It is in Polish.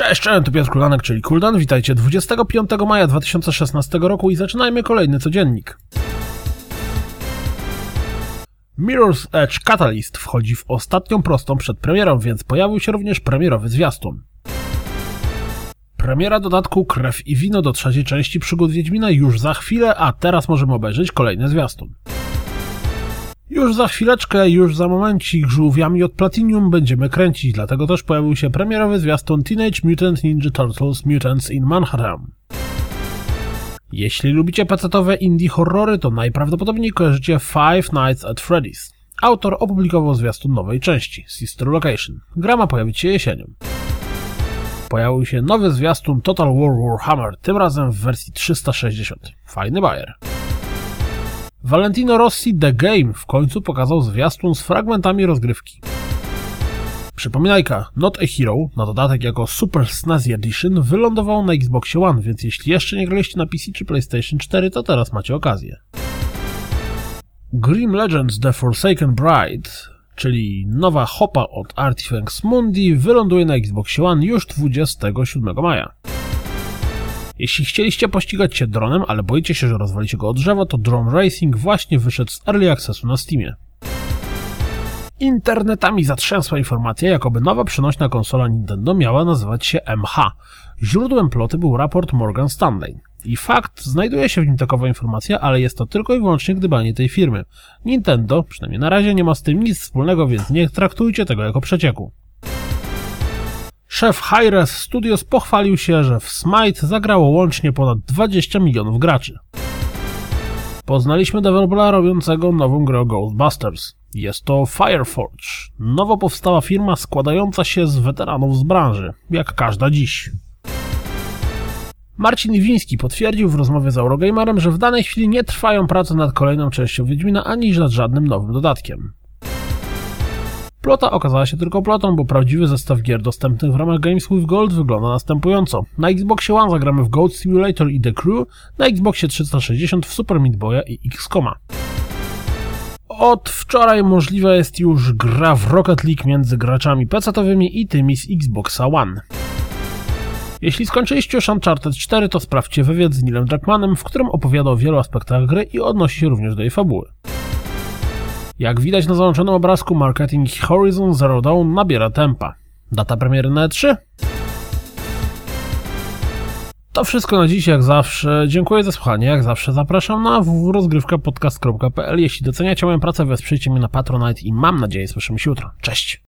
Cześć, cześć, to Piotr Kulanek, czyli Kuldan. Witajcie 25 maja 2016 roku i zaczynajmy kolejny codziennik. Mirror's Edge Catalyst wchodzi w ostatnią prostą przed premierą, więc pojawił się również premierowy zwiastun. Premiera dodatku Krew i Wino do trzeciej części przygód Wiedźmina już za chwilę, a teraz możemy obejrzeć kolejny zwiastun. Już za chwileczkę, już za momencik żółwiami od Platinum będziemy kręcić, dlatego też pojawił się premierowy zwiastun Teenage Mutant Ninja Turtles Mutants in Manhattan. Jeśli lubicie pecetowe indie horrory, to najprawdopodobniej kojarzycie Five Nights at Freddy's. Autor opublikował zwiastun nowej części, Sister Location. Gra ma pojawić się jesienią. Pojawił się nowy zwiastun Total War Warhammer, tym razem w wersji 360. Fajny bajer. Valentino Rossi The Game w końcu pokazał zwiastun z fragmentami rozgrywki. Przypominajka, Not a Hero, na dodatek jako Super Snazzy Edition, wylądował na Xbox One, więc jeśli jeszcze nie graliście na PC czy PlayStation 4, to teraz macie okazję. Grim Legends The Forsaken Bride, czyli nowa hopa od Artifacts Mundi, wyląduje na Xbox One już 27 maja. Jeśli chcieliście pościgać się dronem, ale boicie się, że rozwalicie go od drzewa, to Drone Racing właśnie wyszedł z Early Accessu na Steamie. Internetami zatrzęsła informacja, jakoby nowa przenośna konsola Nintendo miała nazywać się MH. Źródłem ploty był raport Morgan Stanley. I fakt, znajduje się w nim takowa informacja, ale jest to tylko i wyłącznie gdybanie tej firmy. Nintendo, przynajmniej na razie, nie ma z tym nic wspólnego, więc nie traktujcie tego jako przecieku. Szef Hi-Res Studios pochwalił się, że w Smite zagrało łącznie ponad 20 milionów graczy. Poznaliśmy dewelopera robiącego nową grę Ghostbusters. Jest to Fireforge, nowo powstała firma składająca się z weteranów z branży, jak każda dziś. Marcin Wiński potwierdził w rozmowie z Eurogamerem, że w danej chwili nie trwają prace nad kolejną częścią Wiedźmina ani nad żadnym nowym dodatkiem. Plota okazała się tylko plotą, bo prawdziwy zestaw gier dostępnych w ramach Games with Gold wygląda następująco. Na Xboxie One zagramy w Gold Simulator i The Crew, na Xboxie 360 w Super Meat Boya i X-Coma. Od wczoraj możliwa jest już gra w Rocket League między graczami PC-towymi i tymi z Xboxa One. Jeśli skończyliście już Uncharted 4, to sprawdźcie wywiad z Nilem Druckmannem, w którym opowiada o wielu aspektach gry i odnosi się również do jej fabuły. Jak widać na załączonym obrazku, marketing Horizon Zero Dawn nabiera tempa. Data premiery na E3? To wszystko na dziś, jak zawsze. Dziękuję za słuchanie. Jak zawsze zapraszam na www.rozgrywkapodcast.pl. Jeśli doceniacie moją pracę, wesprzyjcie mnie na Patronite i mam nadzieję słyszymy się jutro. Cześć!